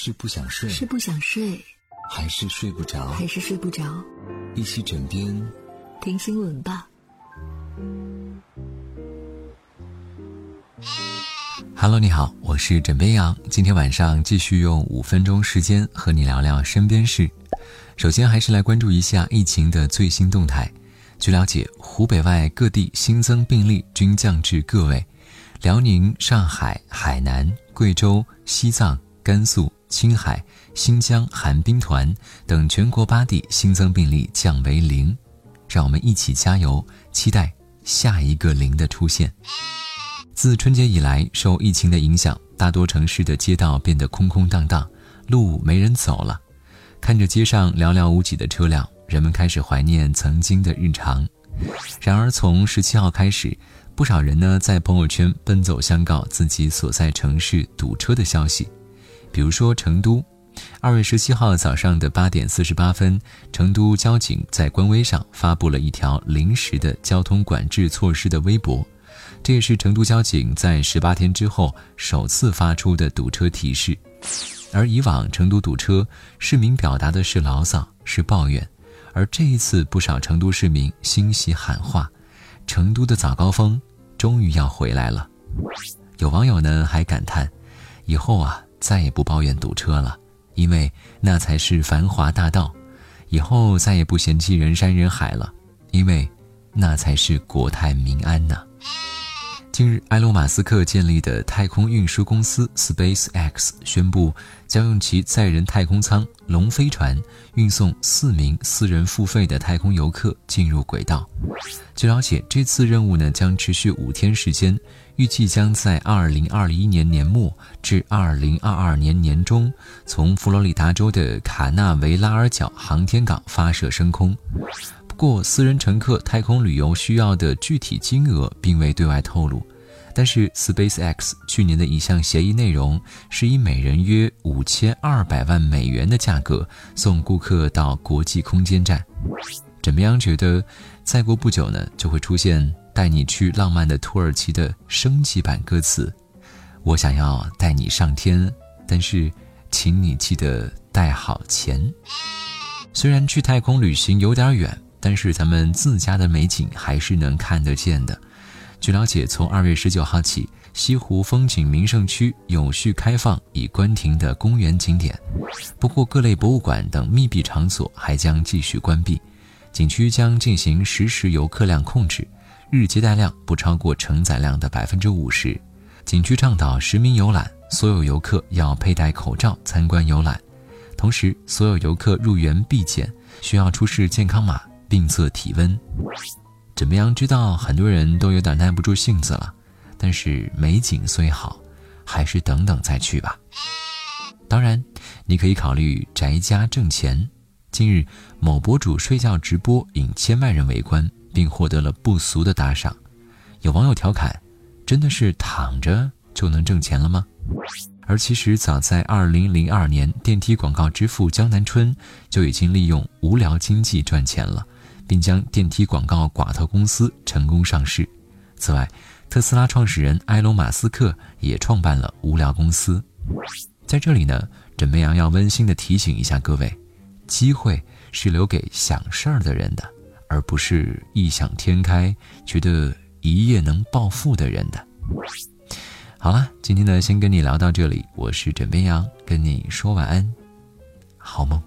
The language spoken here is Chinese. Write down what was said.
是不想睡，是不想睡，还是睡不着？还是睡不着？一起枕边听新闻吧。Hello，你好，我是枕边羊。今天晚上继续用五分钟时间和你聊聊身边事。首先，还是来关注一下疫情的最新动态。据了解，湖北外各地新增病例均降至个位，辽宁、上海、海南、贵州、西藏、甘肃、青海、新疆寒冰团等全国八地新增病例降为零。让我们一起加油，期待下一个零的出现。自春节以来，受疫情的影响，大多城市的街道变得空空荡荡，路没人走了。看着街上寥寥无几的车辆。人们开始怀念曾经的日常，然而从十七号开始，不少人呢在朋友圈奔走相告自己所在城市堵车的消息。比如说成都，二月十七号早上的八点四十八分，成都交警在官微上发布了一条临时的交通管制措施的微博，这也是成都交警在十八天之后首次发出的堵车提示。而以往成都堵车，市民表达的是牢骚，是抱怨。而这一次，不少成都市民欣喜喊话：“成都的早高峰终于要回来了。”有网友呢还感叹：“以后啊，再也不抱怨堵车了，因为那才是繁华大道；以后再也不嫌弃人山人海了，因为那才是国泰民安呢。”近日，埃隆·马斯克建立的太空运输公司 SpaceX 宣布，将用其载人太空舱“龙飞船”运送四名私人付费的太空游客进入轨道。据了解，这次任务呢将持续五天时间，预计将在2021年年末至2022年年中，从佛罗里达州的卡纳维拉尔角航天港发射升空。过私人乘客太空旅游需要的具体金额并未对外透露，但是 SpaceX 去年的一项协议内容是以每人约五千二百万美元的价格送顾客到国际空间站。怎么样？觉得再过不久呢，就会出现带你去浪漫的土耳其的升级版歌词？我想要带你上天，但是请你记得带好钱。虽然去太空旅行有点远。但是咱们自家的美景还是能看得见的。据了解，从二月十九号起，西湖风景名胜区有序开放已关停的公园景点，不过各类博物馆等密闭场所还将继续关闭。景区将进行实时游客量控制，日接待量不超过承载量的百分之五十。景区倡导实名游览，所有游客要佩戴口罩参观游览，同时所有游客入园必检，需要出示健康码。并测体温，怎么样？知道很多人都有点耐不住性子了，但是美景虽好，还是等等再去吧。当然，你可以考虑宅家挣钱。近日，某博主睡觉直播引千万人围观，并获得了不俗的打赏。有网友调侃：“真的是躺着就能挣钱了吗？”而其实，早在2002年，电梯广告之父江南春就已经利用无聊经济赚钱了。并将电梯广告寡头公司成功上市。此外，特斯拉创始人埃隆·马斯克也创办了无聊公司。在这里呢，枕边羊要温馨的提醒一下各位：机会是留给想事儿的人的，而不是异想天开、觉得一夜能暴富的人的。好了，今天呢，先跟你聊到这里。我是枕边羊，跟你说晚安，好梦。